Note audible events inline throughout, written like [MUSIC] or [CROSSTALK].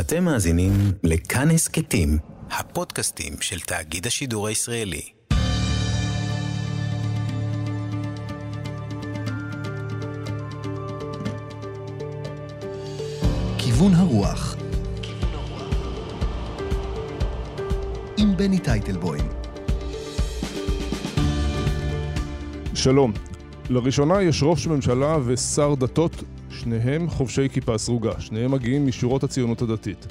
אתם מאזינים לכאן הסכתים, הפודקאסטים של תאגיד השידור הישראלי. כיוון הרוח עם בני טייטלבוים שלום. לראשונה יש ראש ממשלה ושר דתות, שניהם חובשי כיפה סרוגה, שניהם מגיעים משורות הציונות הדתית.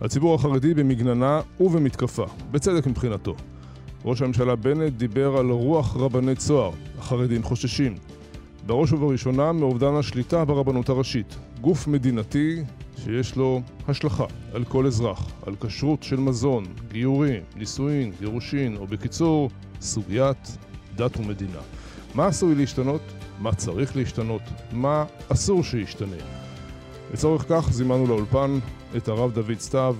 הציבור החרדי במגננה ובמתקפה, בצדק מבחינתו. ראש הממשלה בנט דיבר על רוח רבני צוהר, החרדים חוששים. בראש ובראשונה מאובדן השליטה ברבנות הראשית, גוף מדינתי שיש לו השלכה על כל אזרח, על כשרות של מזון, גיורים, נישואין, גירושין, או בקיצור, סוגיית דת ומדינה. מה עשוי להשתנות? מה צריך להשתנות? מה אסור שישתנה? לצורך כך זימנו לאולפן את הרב דוד סתיו,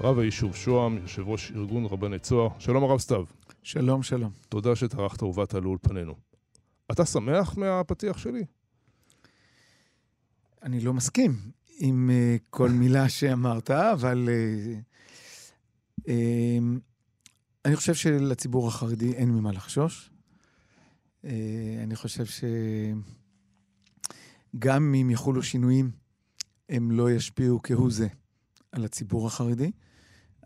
רב היישוב שוהם, יושב ראש ארגון רבני צוהר. שלום הרב סתיו. שלום, שלום. תודה שטרחת ובאת לאולפנינו. אתה שמח מהפתיח שלי? אני לא מסכים עם uh, כל מילה שאמרת, אבל uh, uh, אני חושב שלציבור החרדי אין ממה לחשוש. Uh, אני חושב שגם אם יחולו שינויים, הם לא ישפיעו כהוא זה על הציבור החרדי.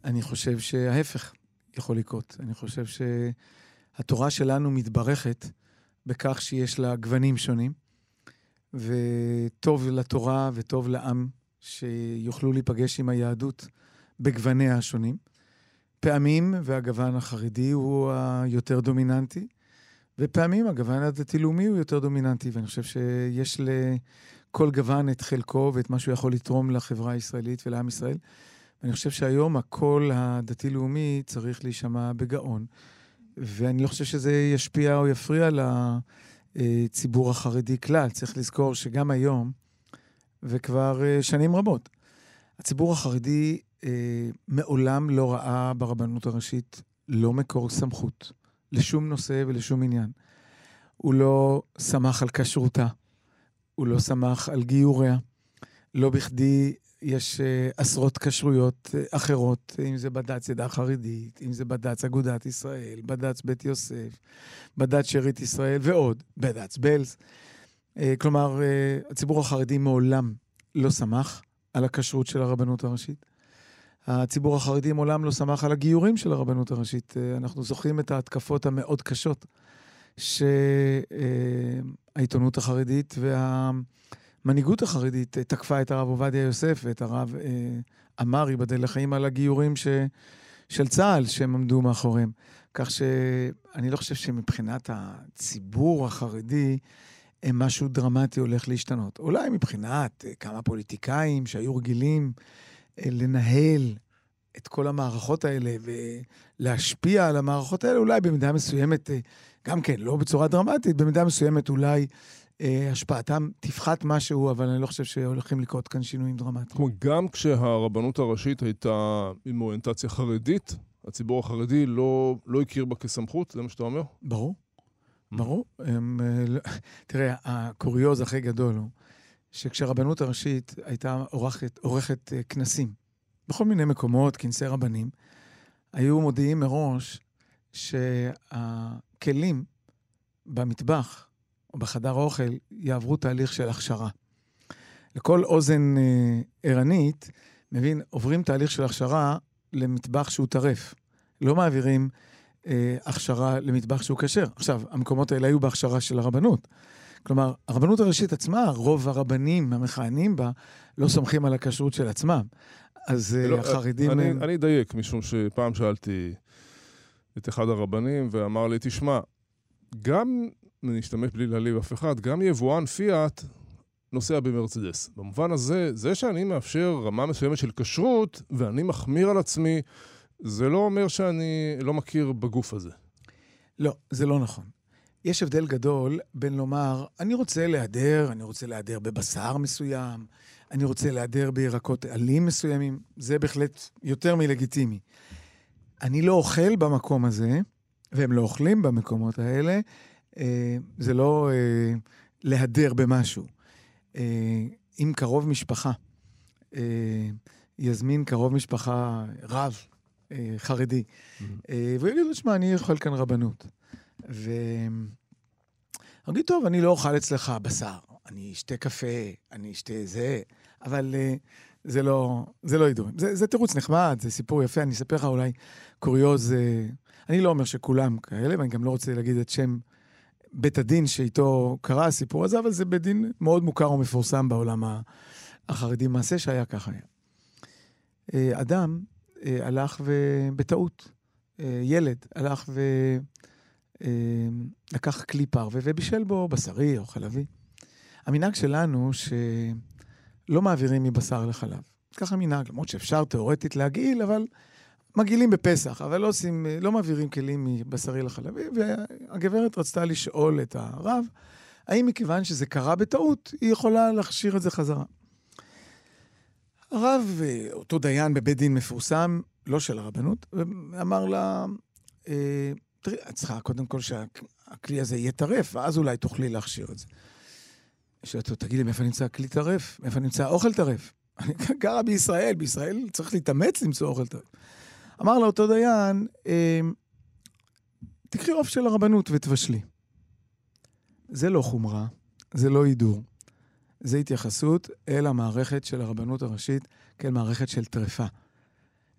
אני חושב שההפך יכול לקרות. אני חושב שהתורה שלנו מתברכת בכך שיש לה גוונים שונים, וטוב לתורה וטוב לעם שיוכלו להיפגש עם היהדות בגווניה השונים. פעמים, והגוון החרדי הוא היותר דומיננטי, ופעמים הגוון הדתי-לאומי הוא יותר דומיננטי, ואני חושב שיש לכל גוון את חלקו ואת מה שהוא יכול לתרום לחברה הישראלית ולעם ישראל. ואני חושב שהיום הקול הדתי-לאומי צריך להישמע בגאון, ואני לא חושב שזה ישפיע או יפריע לציבור החרדי כלל. צריך לזכור שגם היום, וכבר שנים רבות, הציבור החרדי אה, מעולם לא ראה ברבנות הראשית לא מקור סמכות. לשום נושא ולשום עניין. הוא לא שמח על כשרותה, הוא לא שמח על גיוריה. לא בכדי יש uh, עשרות כשרויות uh, אחרות, אם זה בד"ץ עדה חרדית, אם זה בד"ץ אגודת ישראל, בד"ץ בית יוסף, בד"ץ שארית ישראל ועוד, בד"ץ בלז. Uh, כלומר, uh, הציבור החרדי מעולם לא שמח על הכשרות של הרבנות הראשית. הציבור החרדי מעולם לא שמח על הגיורים של הרבנות הראשית. אנחנו זוכרים את ההתקפות המאוד קשות שהעיתונות החרדית והמנהיגות החרדית תקפה את הרב עובדיה יוסף ואת הרב עמאר, ייבדל לחיים, על הגיורים ש... של צה"ל שהם עמדו מאחוריהם. כך שאני לא חושב שמבחינת הציבור החרדי, משהו דרמטי הולך להשתנות. אולי מבחינת כמה פוליטיקאים שהיו רגילים לנהל את כל המערכות האלה ולהשפיע על המערכות האלה, אולי במידה מסוימת, גם כן, לא בצורה דרמטית, במידה מסוימת אולי אה, השפעתם תפחת משהו, אבל אני לא חושב שהולכים לקרות כאן שינויים דרמטיים. כמו גם כשהרבנות הראשית הייתה עם אוריינטציה חרדית, הציבור החרדי לא, לא הכיר בה כסמכות, זה מה שאתה אומר? ברור, ברור. הם, תראה, הקוריוז הכי גדול הוא שכשהרבנות הראשית הייתה עורכת, עורכת כנסים בכל מיני מקומות, כנסי רבנים, היו מודיעים מראש שהכלים במטבח או בחדר האוכל יעברו תהליך של הכשרה. לכל אוזן אה, ערנית, מבין, עוברים תהליך של הכשרה למטבח שהוא טרף. לא מעבירים אה, הכשרה למטבח שהוא כשר. עכשיו, המקומות האלה היו בהכשרה של הרבנות. כלומר, הרבנות הראשית עצמה, רוב הרבנים המכהנים בה, לא סומכים על הכשרות של עצמם. אז לא, החרדים... אני, הם... אני אדייק, משום שפעם שאלתי את אחד הרבנים ואמר לי, תשמע, גם, אני אשתמש בלי להעליב אף אחד, גם יבואן פיאט נוסע במרצדס. במובן הזה, זה שאני מאפשר רמה מסוימת של כשרות ואני מחמיר על עצמי, זה לא אומר שאני לא מכיר בגוף הזה. לא, זה לא נכון. יש הבדל גדול בין לומר, אני רוצה להיעדר, אני רוצה להיעדר בבשר מסוים, אני רוצה להיעדר בירקות עלים מסוימים, זה בהחלט יותר מלגיטימי. אני לא אוכל במקום הזה, והם לא אוכלים במקומות האלה, אה, זה לא אה, להדר במשהו. אה, אם קרוב משפחה יזמין קרוב משפחה, רב, אה, חרדי, אה, והוא יגיד לו, שמע, אני אוכל כאן רבנות. ו... אגיד, טוב, אני לא אוכל אצלך בשר, אני אשתה קפה, אני אשתה זה, אבל uh, זה לא, זה לא ידועים. זה, זה תירוץ נחמד, זה סיפור יפה, אני אספר לך אולי קוריוז, uh, אני לא אומר שכולם כאלה, ואני גם לא רוצה להגיד את שם בית הדין שאיתו קרה הסיפור הזה, אבל זה בית דין מאוד מוכר ומפורסם בעולם החרדי, מעשה שהיה ככה היה. Uh, אדם uh, הלך ובטעות, ילד הלך ו... לקח כלי פרווה ובישל בו בשרי או חלבי. המנהג שלנו שלא מעבירים מבשר לחלב. ככה מנהג, למרות שאפשר תאורטית להגעיל, אבל מגעילים בפסח, אבל לא, עושים, לא מעבירים כלים מבשרי לחלבי, והגברת רצתה לשאול את הרב, האם מכיוון שזה קרה בטעות, היא יכולה להכשיר את זה חזרה. הרב, אותו דיין בבית דין מפורסם, לא של הרבנות, אמר לה, אה, תראי, את צריכה קודם כל שהכלי הזה יהיה טרף, ואז אולי תוכלי להכשיר את זה. שאלתי אותו, תגידי, מאיפה נמצא הכלי טרף? מאיפה נמצא האוכל טרף? [LAUGHS] אני גרה בישראל, בישראל צריך להתאמץ למצוא אוכל טרף. אמר לה אותו דיין, אמ, תקחי עוף של הרבנות ותבשלי. זה לא חומרה, זה לא הידור. זה התייחסות אל המערכת של הרבנות הראשית כאל מערכת של טרפה.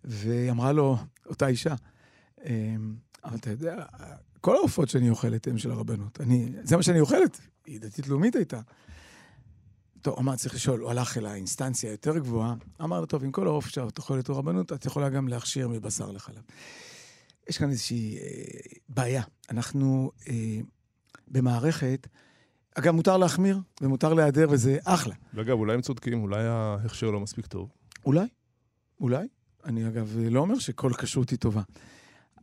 והיא אמרה לו, אותה אישה, אמ, אבל אתה יודע, כל העופות שאני אוכלת הם של הרבנות. אני, זה מה שאני אוכלת, היא דתית לאומית הייתה. טוב, אמר, צריך לשאול, הוא הלך אל האינסטנציה היותר גבוהה, אמר לו, טוב, עם כל העוף שאת אוכלת הוא רבנות, את יכולה גם להכשיר מבשר לחלב. יש כאן איזושהי אה, בעיה. אנחנו אה, במערכת, אגב, מותר להחמיר ומותר להיעדר, וזה אחלה. ואגב, אולי הם צודקים, אולי ההכשר לא מספיק טוב. אולי, אולי. אני אגב לא אומר שכל כשרות היא טובה.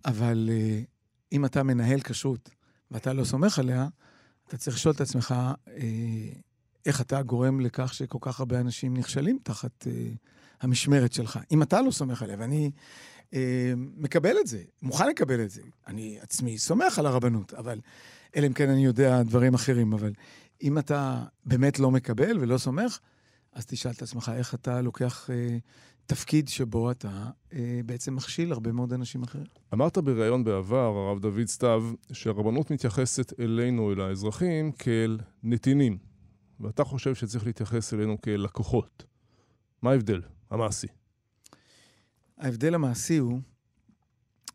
אבל אה, אם אתה מנהל כשרות ואתה לא סומך עליה, אתה צריך לשאול את עצמך אה, איך אתה גורם לכך שכל כך הרבה אנשים נכשלים תחת אה, המשמרת שלך. אם אתה לא סומך עליה, ואני מקבל את זה, מוכן לקבל את זה. אני עצמי סומך על הרבנות, אבל אלא אם כן אני יודע דברים אחרים, אבל אם אתה באמת לא מקבל ולא סומך, אז תשאל את עצמך איך אתה לוקח אה, תפקיד שבו אתה אה, בעצם מכשיל הרבה מאוד אנשים אחרים. אמרת בריאיון בעבר, הרב דוד סתיו, שהרבנות מתייחסת אלינו, אל האזרחים, כאל נתינים, ואתה חושב שצריך להתייחס אלינו כאל לקוחות. מה ההבדל המעשי? ההבדל המעשי הוא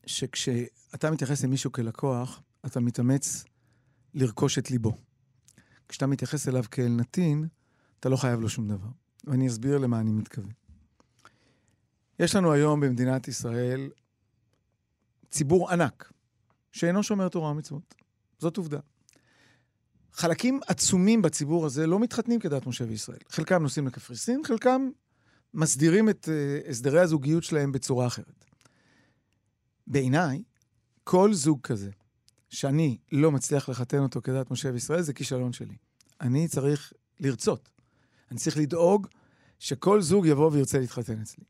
שכשאתה מתייחס למישהו כלקוח, אתה מתאמץ לרכוש את ליבו. כשאתה מתייחס אליו כאל נתין, אתה לא חייב לו שום דבר. ואני אסביר למה אני מתכוון. יש לנו היום במדינת ישראל ציבור ענק שאינו שומר תורה ומצוות. זאת עובדה. חלקים עצומים בציבור הזה לא מתחתנים כדת משה וישראל. חלקם נוסעים לקפריסין, חלקם מסדירים את uh, הסדרי הזוגיות שלהם בצורה אחרת. בעיניי, כל זוג כזה, שאני לא מצליח לחתן אותו כדת משה וישראל, זה כישלון שלי. אני צריך לרצות. אני צריך לדאוג שכל זוג יבוא וירצה להתחתן אצלי.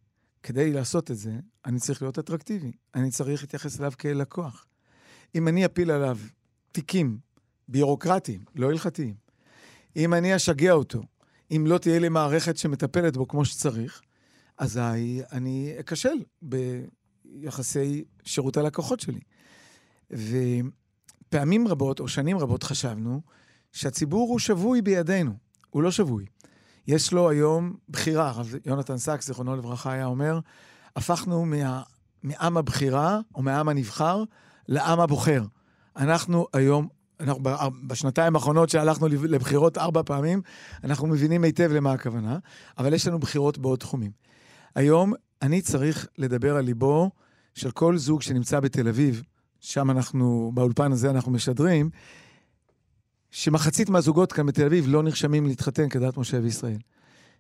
כדי לעשות את זה, אני צריך להיות אטרקטיבי. אני צריך להתייחס אליו כאל לקוח. אם אני אפיל עליו תיקים ביורוקרטיים, לא הלכתיים, אם אני אשגע אותו, אם לא תהיה לי מערכת שמטפלת בו כמו שצריך, אזי אני אכשל ביחסי שירות הלקוחות שלי. ופעמים רבות, או שנים רבות, חשבנו שהציבור הוא שבוי בידינו. הוא לא שבוי. יש לו היום בחירה. הרב יונתן סאקס, זיכרונו לברכה, היה אומר, הפכנו מה, מעם הבחירה, או מעם הנבחר, לעם הבוחר. אנחנו היום, אנחנו בשנתיים האחרונות שהלכנו לבחירות ארבע פעמים, אנחנו מבינים היטב למה הכוונה, אבל יש לנו בחירות בעוד תחומים. היום אני צריך לדבר על ליבו של כל זוג שנמצא בתל אביב, שם אנחנו, באולפן הזה אנחנו משדרים, שמחצית מהזוגות כאן בתל אביב לא נרשמים להתחתן כדת משה וישראל.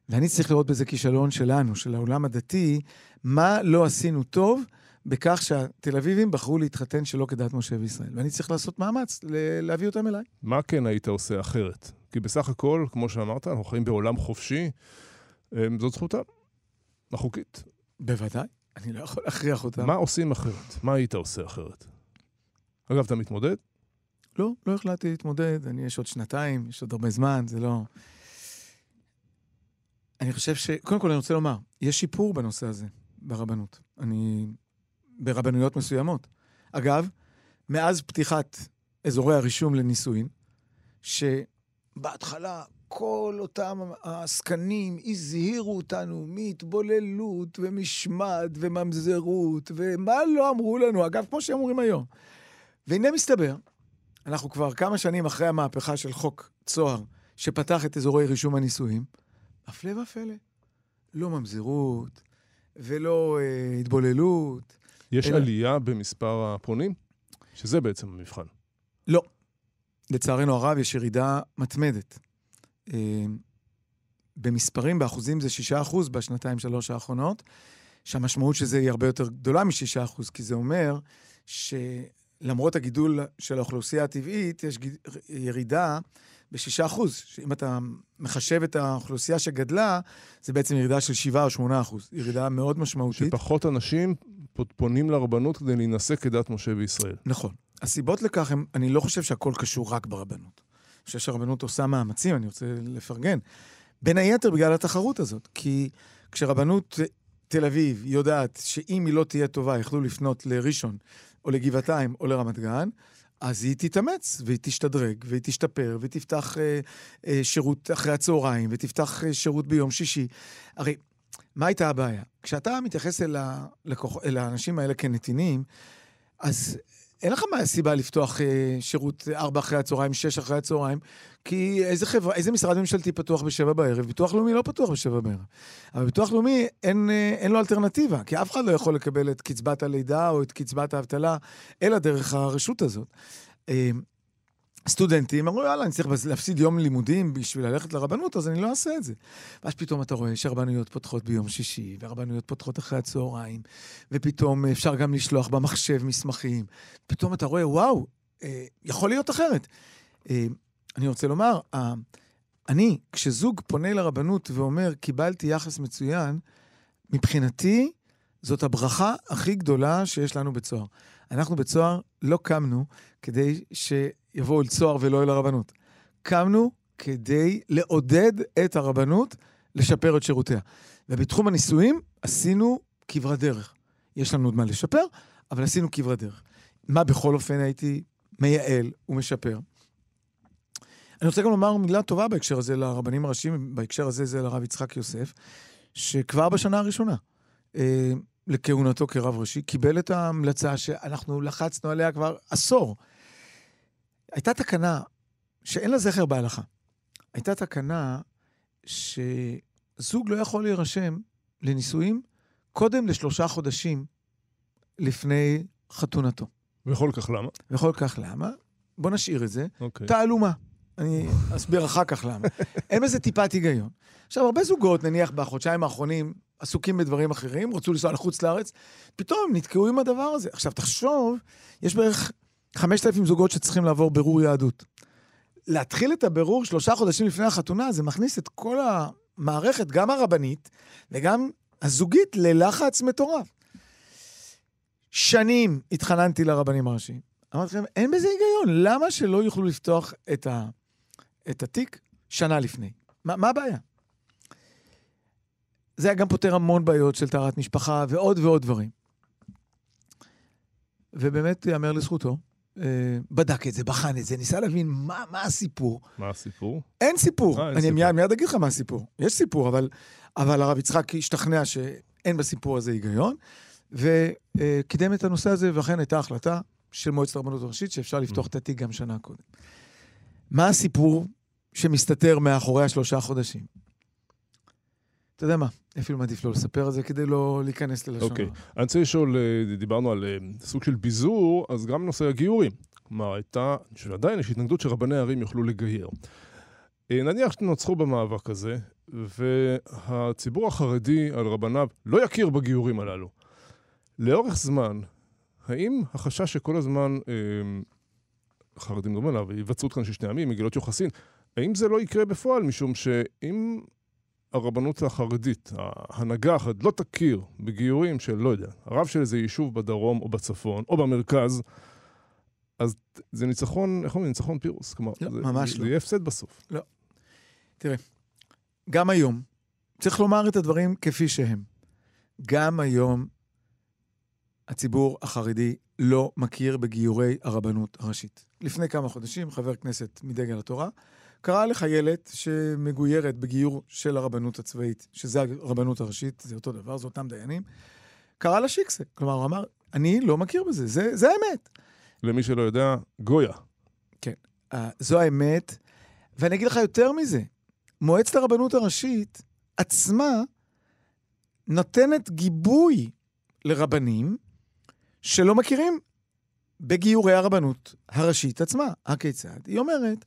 ואני צריך לראות בזה כישלון שלנו, של העולם הדתי, מה לא עשינו טוב בכך שהתל אביבים בחרו להתחתן שלא כדת משה וישראל. ואני צריך לעשות מאמץ להביא אותם אליי. מה כן היית עושה אחרת? כי בסך הכל, כמו שאמרת, אנחנו חיים בעולם חופשי, אמ, זאת זכותם, החוקית. בוודאי, אני לא יכול להכריח אותם. מה עושים אחרת? מה היית עושה אחרת? אגב, אתה מתמודד? לא, לא החלטתי להתמודד, אני, יש עוד שנתיים, יש עוד הרבה זמן, זה לא... אני חושב ש... קודם כל, אני רוצה לומר, יש שיפור בנושא הזה ברבנות. אני... ברבנויות מסוימות. אגב, מאז פתיחת אזורי הרישום לנישואין, שבהתחלה כל אותם העסקנים הזהירו אותנו מהתבוללות ומשמד וממזרות ומה לא אמרו לנו, אגב, כמו שאומרים היום. והנה מסתבר, אנחנו כבר כמה שנים אחרי המהפכה של חוק צוהר, שפתח את אזורי רישום הנישואים, הפלא ופלא. לא ממזרות ולא אה, התבוללות. יש אלא- עלייה במספר הפונים? שזה בעצם המבחן. לא. לצערנו הרב, יש ירידה מתמדת. אה, במספרים, באחוזים זה 6% בשנתיים-שלוש האחרונות, שהמשמעות של זה היא הרבה יותר גדולה מ-6%, כי זה אומר שלמרות הגידול של האוכלוסייה הטבעית, יש גיד- ירידה ב-6%. אם אתה מחשב את האוכלוסייה שגדלה, זה בעצם ירידה של 7 או 8%. ירידה מאוד משמעותית. שפחות אנשים פונים לרבנות כדי להינשא כדת משה בישראל. נכון. הסיבות לכך הם, אני לא חושב שהכל קשור רק ברבנות. אני חושב שהרבנות עושה מאמצים, אני רוצה לפרגן. בין היתר בגלל התחרות הזאת. כי כשרבנות תל אביב יודעת שאם היא לא תהיה טובה, יכלו לפנות לראשון, או לגבעתיים, או לרמת גן, אז היא תתאמץ, והיא תשתדרג, והיא תשתפר, והיא תפתח אה, אה, שירות אחרי הצהריים, ותפתח אה, שירות ביום שישי. הרי, מה הייתה הבעיה? כשאתה מתייחס אל, הלקוח, אל האנשים האלה כנתינים, אז אין לך מה סיבה לפתוח אה, שירות 4 אחרי הצהריים, 6 אחרי הצהריים, כי איזה חברה, איזה משרד ממשלתי פתוח בשבע בערב? ביטוח לאומי לא פתוח בשבע בערב. אבל ביטוח לאומי אין, אה, אין לו אלטרנטיבה, כי אף אחד לא יכול לקבל את קצבת הלידה או את קצבת האבטלה, אלא דרך הרשות הזאת. אה, סטודנטים אמרו, יאללה, אני צריך להפסיד יום לימודים בשביל ללכת לרבנות, אז אני לא אעשה את זה. ואז פתאום אתה רואה שהרבנויות פותחות ביום שישי, והרבנויות פותחות אחרי הצהריים, ופתאום אפשר גם לשלוח במחשב מסמכים. פתאום אתה רואה, וואו, אה, יכול להיות אחרת. אה, אני רוצה לומר, אה, אני, כשזוג פונה לרבנות ואומר, קיבלתי יחס מצוין, מבחינתי, זאת הברכה הכי גדולה שיש לנו בצוהר. אנחנו בצוהר לא קמנו כדי שיבואו אל צוהר ולא אל הרבנות. קמנו כדי לעודד את הרבנות לשפר את שירותיה. ובתחום הנישואים עשינו כברת דרך. יש לנו עוד מה לשפר, אבל עשינו כברת דרך. מה בכל אופן הייתי מייעל ומשפר? אני רוצה גם לומר מילה טובה בהקשר הזה לרבנים הראשיים, בהקשר הזה זה לרב יצחק יוסף, שכבר בשנה הראשונה אה, לכהונתו כרב ראשי, קיבל את ההמלצה שאנחנו לחצנו עליה כבר עשור. הייתה תקנה שאין לה זכר בהלכה. הייתה תקנה שזוג לא יכול להירשם לנישואים קודם לשלושה חודשים לפני חתונתו. וכל כך למה? וכל כך למה? בוא נשאיר את זה. אוקיי. תעלומה. אני אסביר אחר כך למה. [LAUGHS] אין בזה טיפת היגיון. עכשיו, הרבה זוגות, נניח בחודשיים האחרונים, עסוקים בדברים אחרים, רצו לנסוע לחוץ לארץ, פתאום נתקעו עם הדבר הזה. עכשיו, תחשוב, יש בערך 5,000 זוגות שצריכים לעבור בירור יהדות. להתחיל את הבירור שלושה חודשים לפני החתונה, זה מכניס את כל המערכת, גם הרבנית וגם הזוגית, ללחץ מטורף. שנים התחננתי לרבנים הראשיים. אמרתי לכם, אין בזה היגיון, למה שלא יוכלו לפתוח את, ה, את התיק שנה לפני? מה, מה הבעיה? זה היה גם פותר המון בעיות של טהרת משפחה ועוד ועוד דברים. ובאמת, יאמר לזכותו, בדק את זה, בחן את זה, ניסה להבין מה, מה הסיפור. מה הסיפור? אין סיפור. אה, אין אני סיפור. מיד, מיד אגיד לך מה הסיפור. יש סיפור, אבל, אבל הרב יצחק השתכנע שאין בסיפור הזה היגיון, וקידם את הנושא הזה, ואכן הייתה החלטה של מועצת הרבנות הראשית שאפשר לפתוח את התיק גם שנה קודם. מה הסיפור שמסתתר מאחורי השלושה חודשים? אתה יודע מה, אפילו מעדיף לא לספר את זה כדי לא להיכנס ללשון. אוקיי. הרע. אני רוצה לשאול, אה, דיברנו על אה, סוג של ביזור, אז גם נושא הגיורים. כלומר, הייתה, שעדיין יש התנגדות שרבני ערים יוכלו לגייר. אה, נניח שנוצחו במאבק הזה, והציבור החרדי על רבניו לא יכיר בגיורים הללו. לאורך זמן, האם החשש שכל הזמן אה, חרדים מדברים עליו, היווצרות כאן של שני עמים, מגילות יוחסין, האם זה לא יקרה בפועל? משום שאם הרבנות החרדית, ההנהגה החרדית, לא תכיר בגיורים של, לא יודע, הרב של איזה יישוב בדרום או בצפון או במרכז, אז זה ניצחון, איך אומרים? ניצחון פירוס. כלומר, לא, זה, ממש זה, לא. זה יהיה הפסד בסוף. גם היום, צריך לומר את הדברים כפי שהם. גם היום הציבור החרדי לא מכיר בגיורי הרבנות הראשית. לפני כמה חודשים, חבר כנסת מדגל התורה קרא לחיילת שמגוירת בגיור של הרבנות הצבאית, שזה הרבנות הראשית, זה אותו דבר, זה אותם דיינים, קרא לה שיקסה. כלומר, הוא אמר, אני לא מכיר בזה, זה, זה האמת. למי שלא יודע, גויה. כן, uh, זו האמת. ואני אגיד לך יותר מזה, מועצת הרבנות הראשית עצמה נותנת גיבוי לרבנים שלא מכירים בגיורי הרבנות הראשית עצמה. הכיצד? היא אומרת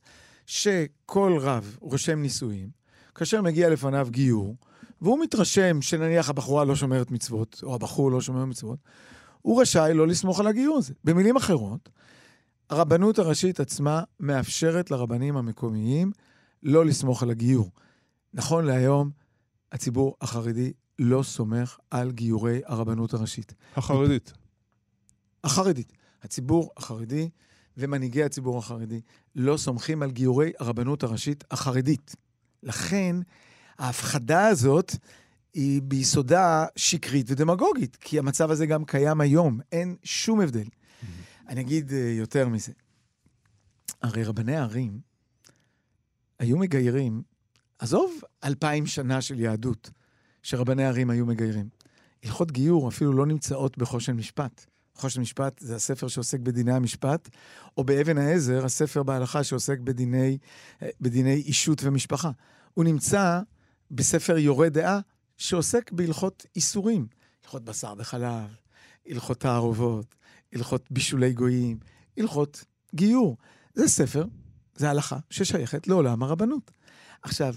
שכל רב רושם נישואים, כאשר מגיע לפניו גיור, והוא מתרשם שנניח הבחורה לא שומרת מצוות, או הבחור לא שומר מצוות, הוא רשאי לא לסמוך על הגיור הזה. במילים אחרות, הרבנות הראשית עצמה מאפשרת לרבנים המקומיים לא לסמוך על הגיור. נכון להיום, הציבור החרדי לא סומך על גיורי הרבנות הראשית. החרדית. החרדית. הציבור החרדי ומנהיגי הציבור החרדי לא סומכים על גיורי הרבנות הראשית החרדית. לכן, ההפחדה הזאת היא ביסודה שקרית ודמגוגית, כי המצב הזה גם קיים היום, אין שום הבדל. אני אגיד uh, יותר מזה. הרי רבני ערים היו מגיירים, עזוב אלפיים שנה של יהדות, שרבני ערים היו מגיירים. הלכות גיור אפילו לא נמצאות בחושן משפט. חושן משפט זה הספר שעוסק בדיני המשפט, או באבן העזר, הספר בהלכה שעוסק בדיני, בדיני אישות ומשפחה. הוא נמצא בספר יורה דעה, שעוסק בהלכות איסורים. הלכות בשר וחלב, הלכות תערובות, הלכות בישולי גויים, הלכות גיור. זה ספר, זה הלכה ששייכת לעולם הרבנות. עכשיו,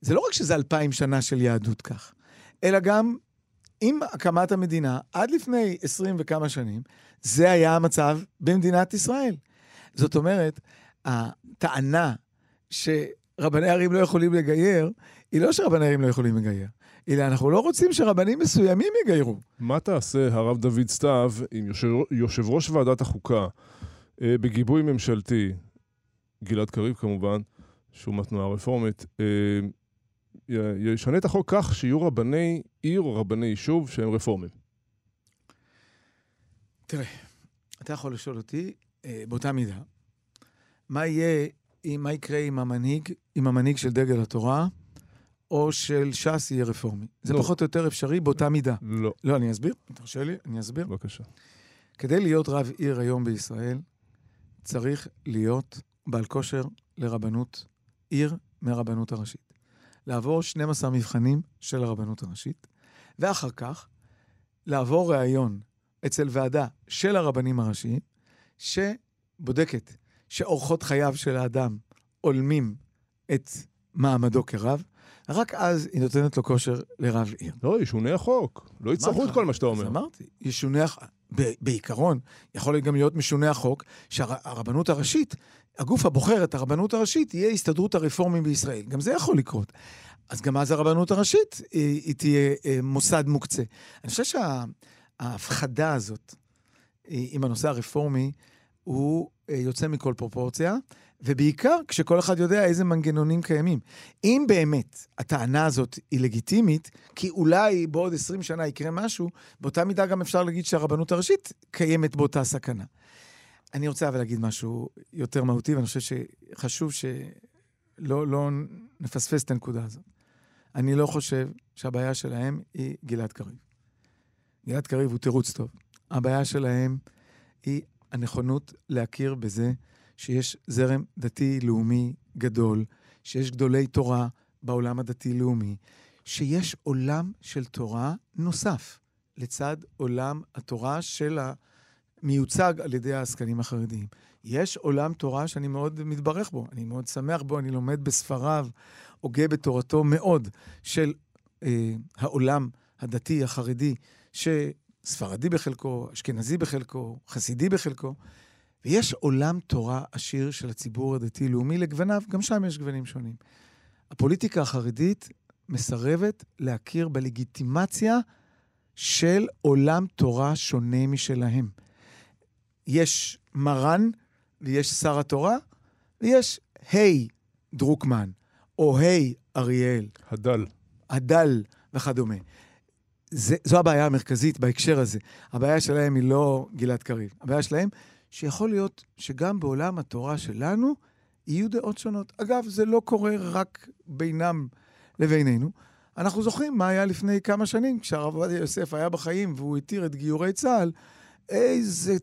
זה לא רק שזה אלפיים שנה של יהדות כך, אלא גם עם הקמת המדינה, עד לפני עשרים וכמה שנים, זה היה המצב במדינת ישראל. זאת אומרת, הטענה שרבני ערים לא יכולים לגייר, היא לא שרבני ערים לא יכולים לגייר, אלא אנחנו לא רוצים שרבנים מסוימים יגיירו. מה תעשה הרב דוד סתיו עם יושב, יושב ראש ועדת החוקה, אה, בגיבוי ממשלתי, גלעד קריב כמובן, שהוא מהתנועה הרפורמית, אה, ישנה את החוק כך שיהיו רבני עיר או רבני יישוב שהם רפורמים? תראה, אתה יכול לשאול אותי אה, באותה מידה, מה יהיה, מה יקרה עם המנהיג, עם המנהיג של דגל התורה, או של ש"ס יהיה רפורמי. זה לא. פחות או יותר אפשרי באותה מידה. לא. לא, אני אסביר. תרשה לי, אני אסביר. בבקשה. כדי להיות רב עיר היום בישראל, צריך להיות בעל כושר לרבנות עיר מהרבנות הראשית. לעבור 12 מבחנים של הרבנות הראשית, ואחר כך לעבור ראיון אצל ועדה של הרבנים הראשיים, שבודקת שאורחות חייו של האדם הולמים את מעמדו כרב, רק אז היא נותנת לו כושר לרב עיר. לא, ישונה החוק. לא יצטרכו את כל מה שאתה אומר. אז אמרתי, ישונה, בעיקרון, יכול גם להיות משונה החוק, שהרבנות הראשית, הגוף הבוחר את הרבנות הראשית, תהיה הסתדרות הרפורמים בישראל. גם זה יכול לקרות. אז גם אז הרבנות הראשית היא, היא תהיה אה, מוסד מוקצה. אני חושב שההפחדה הזאת אה, עם הנושא הרפורמי, הוא אה, יוצא מכל פרופורציה, ובעיקר כשכל אחד יודע איזה מנגנונים קיימים. אם באמת הטענה הזאת היא לגיטימית, כי אולי בעוד 20 שנה יקרה משהו, באותה מידה גם אפשר להגיד שהרבנות הראשית קיימת באותה סכנה. אני רוצה אבל להגיד משהו יותר מהותי, ואני חושב שחשוב שלא לא נפספס את הנקודה הזאת. אני לא חושב שהבעיה שלהם היא גלעד קריב. גלעד קריב הוא תירוץ טוב. הבעיה שלהם היא הנכונות להכיר בזה שיש זרם דתי-לאומי גדול, שיש גדולי תורה בעולם הדתי-לאומי, שיש עולם של תורה נוסף, לצד עולם התורה של המיוצג על ידי העסקנים החרדיים. יש עולם תורה שאני מאוד מתברך בו, אני מאוד שמח בו, אני לומד בספריו, הוגה בתורתו מאוד, של אה, העולם הדתי החרדי, שספרדי בחלקו, אשכנזי בחלקו, חסידי בחלקו. ויש עולם תורה עשיר של הציבור הדתי-לאומי לגווניו, גם שם יש גוונים שונים. הפוליטיקה החרדית מסרבת להכיר בלגיטימציה של עולם תורה שונה משלהם. יש מרן ויש שר התורה, ויש היי דרוקמן, או היי אריאל. הדל. הדל וכדומה. זה, זו הבעיה המרכזית בהקשר הזה. הבעיה שלהם היא לא גלעד קריב. הבעיה שלהם, שיכול להיות שגם בעולם התורה שלנו יהיו דעות שונות. אגב, זה לא קורה רק בינם לבינינו. אנחנו זוכרים מה היה לפני כמה שנים, כשהרב עובדיה יוסף היה בחיים והוא התיר את גיורי צה"ל, איזה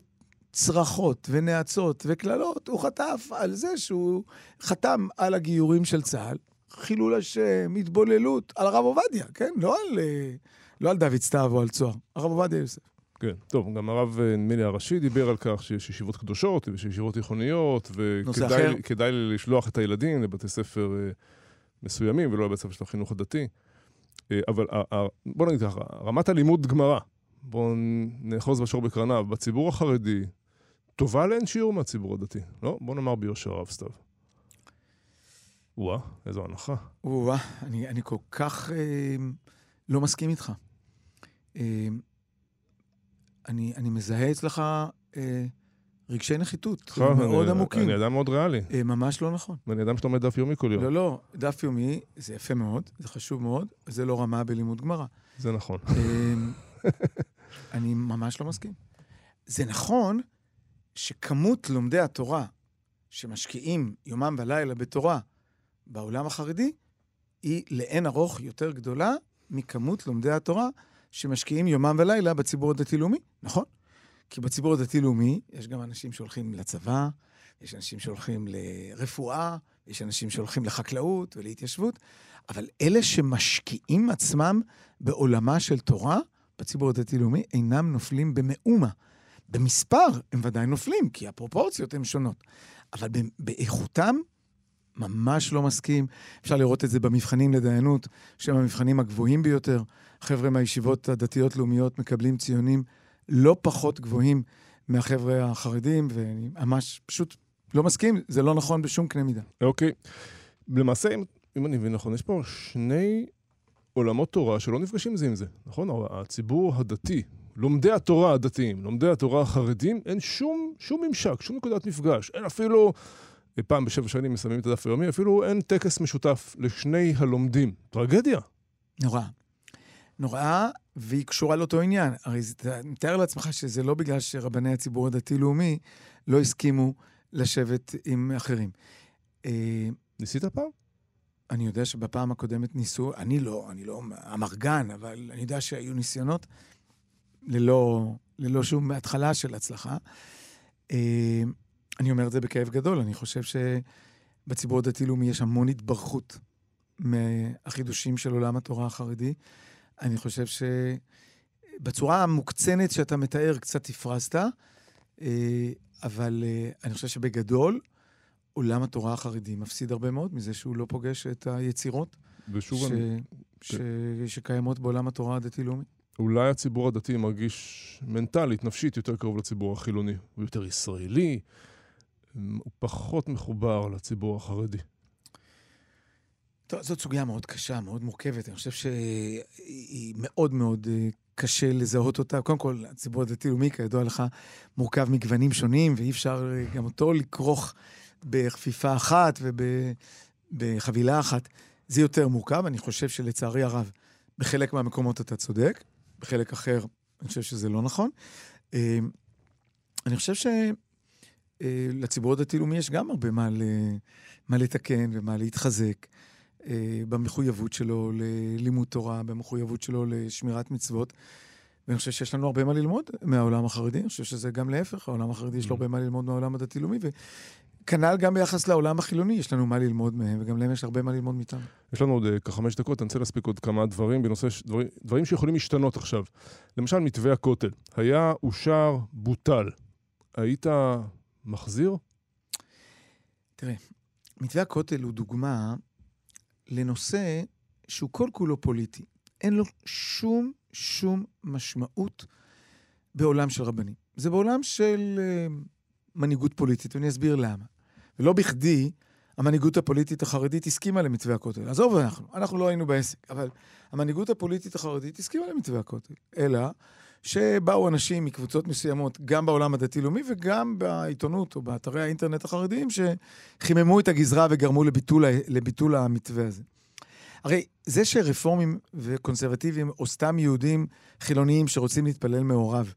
צרחות ונאצות וקללות הוא חטף על זה שהוא חתם על הגיורים של צה"ל. חילול השם, התבוללות, על הרב עובדיה, כן? לא על, אה, לא על דוד סתיו או על צוהר, הרב עובדיה יוסף. כן, טוב, גם הרב, אה, נדמה לי, הראשי דיבר על כך שיש ישיבות קדושות ויש ישיבות תיכוניות. וכדאי לשלוח את הילדים לבתי ספר אה, מסוימים ולא לבית ספר של החינוך הדתי. אה, אבל בוא נגיד ככה, רמת הלימוד גמרא, בואו נאחוז בשור בקרניו, בציבור החרדי, טובה לאין שיעור מהציבור הדתי, לא? בוא נאמר ביושר הרב סתיו. וואה, איזו הנחה. או אני, אני כל כך אה, לא מסכים איתך. אה, אני, אני מזהה אצלך אה, רגשי נחיתות נכון, מאוד אני- עמוקים. אני אדם מאוד ריאלי, אה, ממש לא נכון. ואני אדם שלומד דף יומי כל יום. לא, לא, דף יומי זה יפה מאוד, זה חשוב מאוד, זה לא רמה בלימוד גמרא. זה נכון. אמ, אני ממש לא מסכים. זה נכון שכמות לומדי התורה שמשקיעים יומם ולילה בתורה בעולם החרדי, היא לאין ארוך יותר גדולה מכמות לומדי התורה שמשקיעים יומם ולילה בציבור הדתי-לאומי. נכון. כי בציבור הדתי-לאומי יש גם אנשים שהולכים לצבא, יש אנשים שהולכים לרפואה, יש אנשים שהולכים לחקלאות ולהתיישבות, אבל אלה שמשקיעים עצמם בעולמה של תורה, בציבור הדתי-לאומי, אינם נופלים במאומה. במספר הם ודאי נופלים, כי הפרופורציות הן שונות. אבל באיכותם, ממש לא מסכים. אפשר לראות את זה במבחנים לדיינות, שהם המבחנים הגבוהים ביותר. חבר'ה מהישיבות הדתיות-לאומיות מקבלים ציונים לא פחות גבוהים מהחבר'ה החרדים, ואני ממש פשוט לא מסכים, זה לא נכון בשום קנה מידה. אוקיי. למעשה, אם, אם אני מבין נכון, יש פה שני עולמות תורה שלא נפגשים זה עם זה, נכון? הציבור הדתי, לומדי התורה הדתיים, לומדי התורה החרדים, אין שום, שום ממשק, שום נקודת מפגש. אין אפילו, אה, פעם בשבע שנים מסיימים את הדף היומי, אפילו אין טקס משותף לשני הלומדים. טרגדיה. נורא. נוראה, והיא קשורה לאותו עניין. הרי זה- אתה מתאר לעצמך שזה לא בגלל שרבני הציבור הדתי-לאומי לא הסכימו לשבת עם אחרים. אה, ניסית פעם? אני יודע שבפעם הקודמת ניסו, אני לא, אני לא אמרגן, אבל אני יודע שהיו ניסיונות ללא, ללא שום התחלה של הצלחה. אה, אני אומר את זה בכאב גדול, אני חושב שבציבור הדתי-לאומי יש המון התברכות מהחידושים של עולם התורה החרדי. אני חושב שבצורה המוקצנת שאתה מתאר קצת הפרזת, אה, אבל אה, אני חושב שבגדול, עולם התורה החרדי מפסיד הרבה מאוד מזה שהוא לא פוגש את היצירות ש... אני, ש... שקיימות בעולם התורה הדתי-לאומי. אולי הציבור הדתי מרגיש מנטלית, נפשית, יותר קרוב לציבור החילוני. הוא יותר ישראלי, הוא פחות מחובר לציבור החרדי. טוב, זאת סוגיה מאוד קשה, מאוד מורכבת. אני חושב שהיא מאוד מאוד אה, קשה לזהות אותה. קודם כל, הציבור הדתי-לאומי, כידוע לך, מורכב מגוונים שונים, ואי אפשר אה, גם אותו לכרוך בכפיפה אחת ובחבילה אחת. זה יותר מורכב. אני חושב שלצערי הרב, בחלק מהמקומות אתה צודק, בחלק אחר אני חושב שזה לא נכון. אה, אני חושב שלציבור הדתי-לאומי יש גם הרבה מה, ל... מה לתקן ומה להתחזק. אה, במחויבות שלו ללימוד תורה, במחויבות שלו לשמירת מצוות. ואני חושב שיש לנו הרבה מה ללמוד מהעולם החרדי, אני חושב שזה גם להפך, העולם החרדי יש לו הרבה מה ללמוד מהעולם הדתי-לאומי, וכנ"ל גם ביחס לעולם החילוני, יש לנו מה ללמוד מהם, וגם להם יש הרבה מה ללמוד מאיתנו. יש לנו עוד אה, כחמש דקות, אני רוצה להספיק עוד כמה דברים בנושא, ש- דברים, דברים שיכולים להשתנות עכשיו. למשל, מתווה הכותל. היה, אושר, בוטל. היית מחזיר? מתווה הכותל הוא דוגמה לנושא שהוא כל כולו פוליטי. אין לו שום, שום משמעות בעולם של רבנים. זה בעולם של uh, מנהיגות פוליטית, ואני אסביר למה. ולא בכדי, המנהיגות הפוליטית החרדית הסכימה למתווה הכותל. עזוב אנחנו, אנחנו לא היינו בעסק, אבל המנהיגות הפוליטית החרדית הסכימה למתווה הכותל. אלא שבאו אנשים מקבוצות מסוימות, גם בעולם הדתי-לאומי וגם בעיתונות או באתרי האינטרנט החרדיים, שחיממו את הגזרה וגרמו לביטול, לביטול המתווה הזה. הרי זה שרפורמים וקונסרבטיבים, או סתם יהודים חילוניים שרוצים להתפלל מעורב,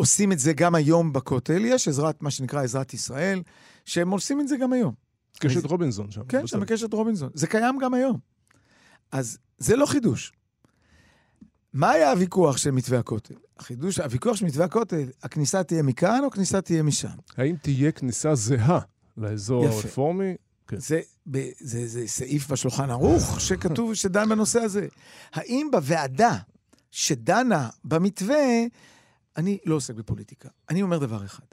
עושים את זה גם היום בכותל, יש עזרת, מה שנקרא עזרת ישראל, שהם עושים את זה גם היום. קשת אני- רובינזון שם. כן, שם קשת רובינזון. זה קיים גם היום. אז זה לא חידוש. מה היה הוויכוח של מתווה הכותל? החידוש, הוויכוח של מתווה הכותל, הכניסה תהיה מכאן או הכניסה תהיה משם? האם תהיה כניסה זהה לאזור יפה. הרפורמי? כן. זה, ב, זה, זה סעיף בשולחן ערוך שכתוב [LAUGHS] שדן בנושא הזה. האם בוועדה שדנה במתווה, אני לא עוסק בפוליטיקה. אני אומר דבר אחד.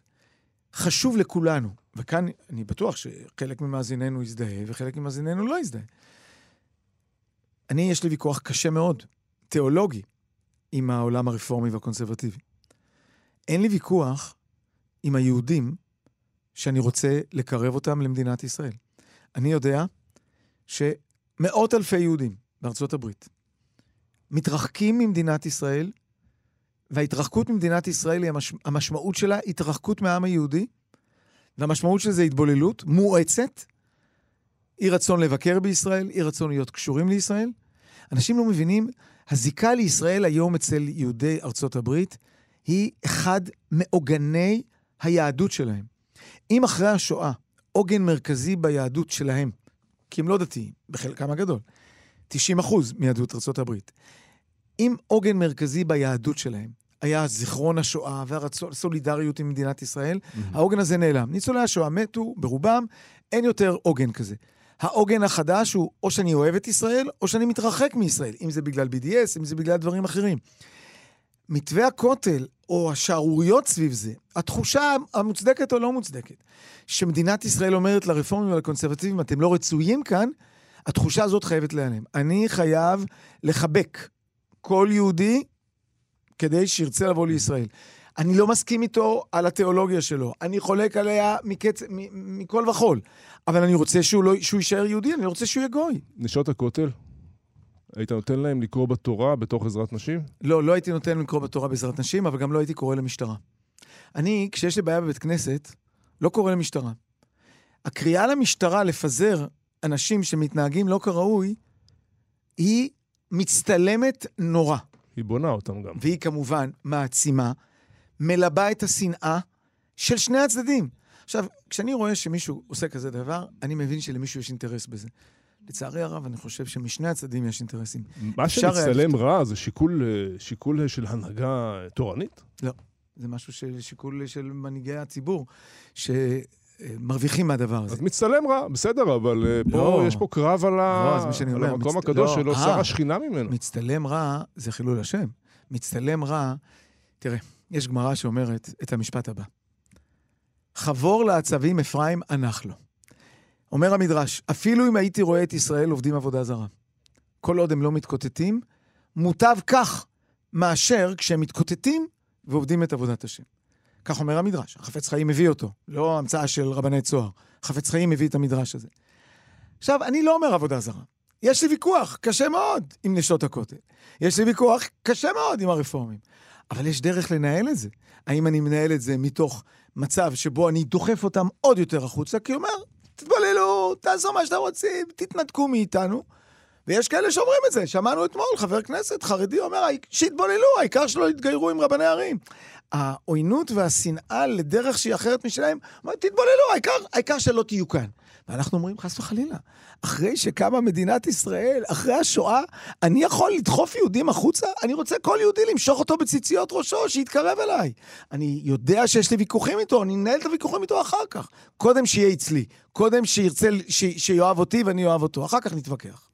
חשוב לכולנו, וכאן אני בטוח שחלק ממאזיננו יזדהה וחלק ממאזיננו לא יזדהה. אני, יש לי ויכוח קשה מאוד, תיאולוגי, עם העולם הרפורמי והקונסרבטיבי. אין לי ויכוח עם היהודים שאני רוצה לקרב אותם למדינת ישראל. אני יודע שמאות אלפי יהודים בארצות הברית מתרחקים ממדינת ישראל, וההתרחקות ממדינת ישראל, היא המש... המשמעות שלה התרחקות מהעם היהודי, והמשמעות של זה התבוללות מואצת, אי רצון לבקר בישראל, אי רצון להיות קשורים לישראל. אנשים לא מבינים, הזיקה לישראל היום אצל יהודי ארצות הברית היא אחד מעוגני היהדות שלהם. אם אחרי השואה עוגן מרכזי ביהדות שלהם, כי הם לא דתיים, בחלקם הגדול, 90 אחוז מיהדות ארצות הברית, אם עוגן מרכזי ביהדות שלהם היה זיכרון השואה והסולידריות עם מדינת ישראל, העוגן הזה נעלם. ניצולי השואה מתו ברובם, אין יותר עוגן כזה. העוגן החדש הוא או שאני אוהב את ישראל, או שאני מתרחק מישראל, אם זה בגלל BDS, אם זה בגלל דברים אחרים. מתווה הכותל, או השערוריות סביב זה, התחושה המוצדקת או לא מוצדקת, שמדינת ישראל אומרת לרפורמים ולקונסרבטיבים, אתם לא רצויים כאן, התחושה הזאת חייבת להיעלם. אני חייב לחבק כל יהודי כדי שירצה לבוא לישראל. אני לא מסכים איתו על התיאולוגיה שלו, אני חולק עליה מקץ... מ- מכל וכול, אבל אני רוצה שהוא, לא... שהוא יישאר יהודי, אני רוצה שהוא יהיה גוי. נשות הכותל? היית נותן להם לקרוא בתורה בתוך עזרת נשים? לא, לא הייתי נותן לקרוא בתורה בעזרת נשים, אבל גם לא הייתי קורא למשטרה. אני, כשיש לי בעיה בבית כנסת, לא קורא למשטרה. הקריאה למשטרה לפזר אנשים שמתנהגים לא כראוי, היא מצטלמת נורא. היא בונה אותם גם. והיא כמובן מעצימה, מלבה את השנאה של שני הצדדים. עכשיו, כשאני רואה שמישהו עושה כזה דבר, אני מבין שלמישהו יש אינטרס בזה. לצערי הרב, אני חושב שמשני הצדדים יש אינטרסים. מה שמצטלם. רע זה שיקול, אה, שיקול של הנהגה תורנית? זה משהו של שיקול של מנהיגי הציבור, שמרוויחים מהדבר הזה. אז מצטלם רע, בסדר, אבל אה, פה לא. יש פה קרב על, ה... לא, על המקום מצט- הקדוש לא. שלו, אה. שר השכינה ממנו. מצטלם רע זה חילול השם. מצטלם רע, תראה, יש גמרא שאומרת את המשפט הבא: חבור לעצבים אפרים הנח לו. אומר המדרש, אפילו אם הייתי רואה את ישראל עובדים עבודה זרה, כל עוד הם לא מתקוטטים, מוטב כך מאשר כשהם מתקוטטים ועובדים את עבודת השם. כך אומר המדרש, החפץ חיים מביא אותו, לא המצאה של רבני צוהר. חפץ חיים מביא את המדרש הזה. עכשיו, אני לא אומר עבודה זרה. יש לי ויכוח קשה מאוד עם נשות הכותל. יש לי ויכוח קשה מאוד עם הרפורמים. אבל יש דרך לנהל את זה. האם אני מנהל את זה מתוך מצב שבו אני דוחף אותם עוד יותר החוצה, כי הוא אומר, תתבוללו, תעשו מה שאתם רוצים, תתנתקו מאיתנו. ויש כאלה שאומרים את זה. שמענו אתמול חבר כנסת חרדי אומר, שיתבוללו, העיקר שלא יתגיירו עם רבני ערים. העוינות והשנאה לדרך שהיא אחרת משלהם, אומרים, תתבוללו, העיקר, העיקר שלא תהיו כאן. ואנחנו אומרים, חס וחלילה, אחרי שקמה מדינת ישראל, אחרי השואה, אני יכול לדחוף יהודים החוצה? אני רוצה כל יהודי למשוך אותו בציציות ראשו, שיתקרב אליי. אני יודע שיש לי ויכוחים איתו, אני אנהל את הוויכוחים איתו אחר כך. קודם שיהיה אצלי, קודם שירצה, ש, שיאהב אותי ואני אוהב אותו, אחר כך נתווכח.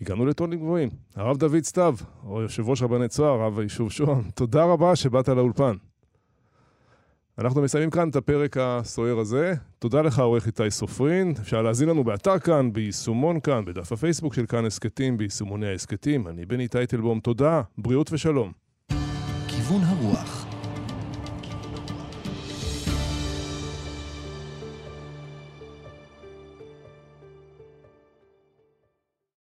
הגענו לטונים גבוהים. הרב דוד סתיו, או יושב ראש רבני צוהר, רב היישוב שוהם, תודה רבה שבאת לאולפן. אנחנו מסיימים כאן את הפרק הסוער הזה. תודה לך, עורך איתי סופרין. אפשר להזין לנו באתר כאן, ביישומון כאן, בדף הפייסבוק של כאן הסכתים, ביישומוני ההסכתים. אני בני טייטלבום, תודה, בריאות ושלום. כיוון הרוח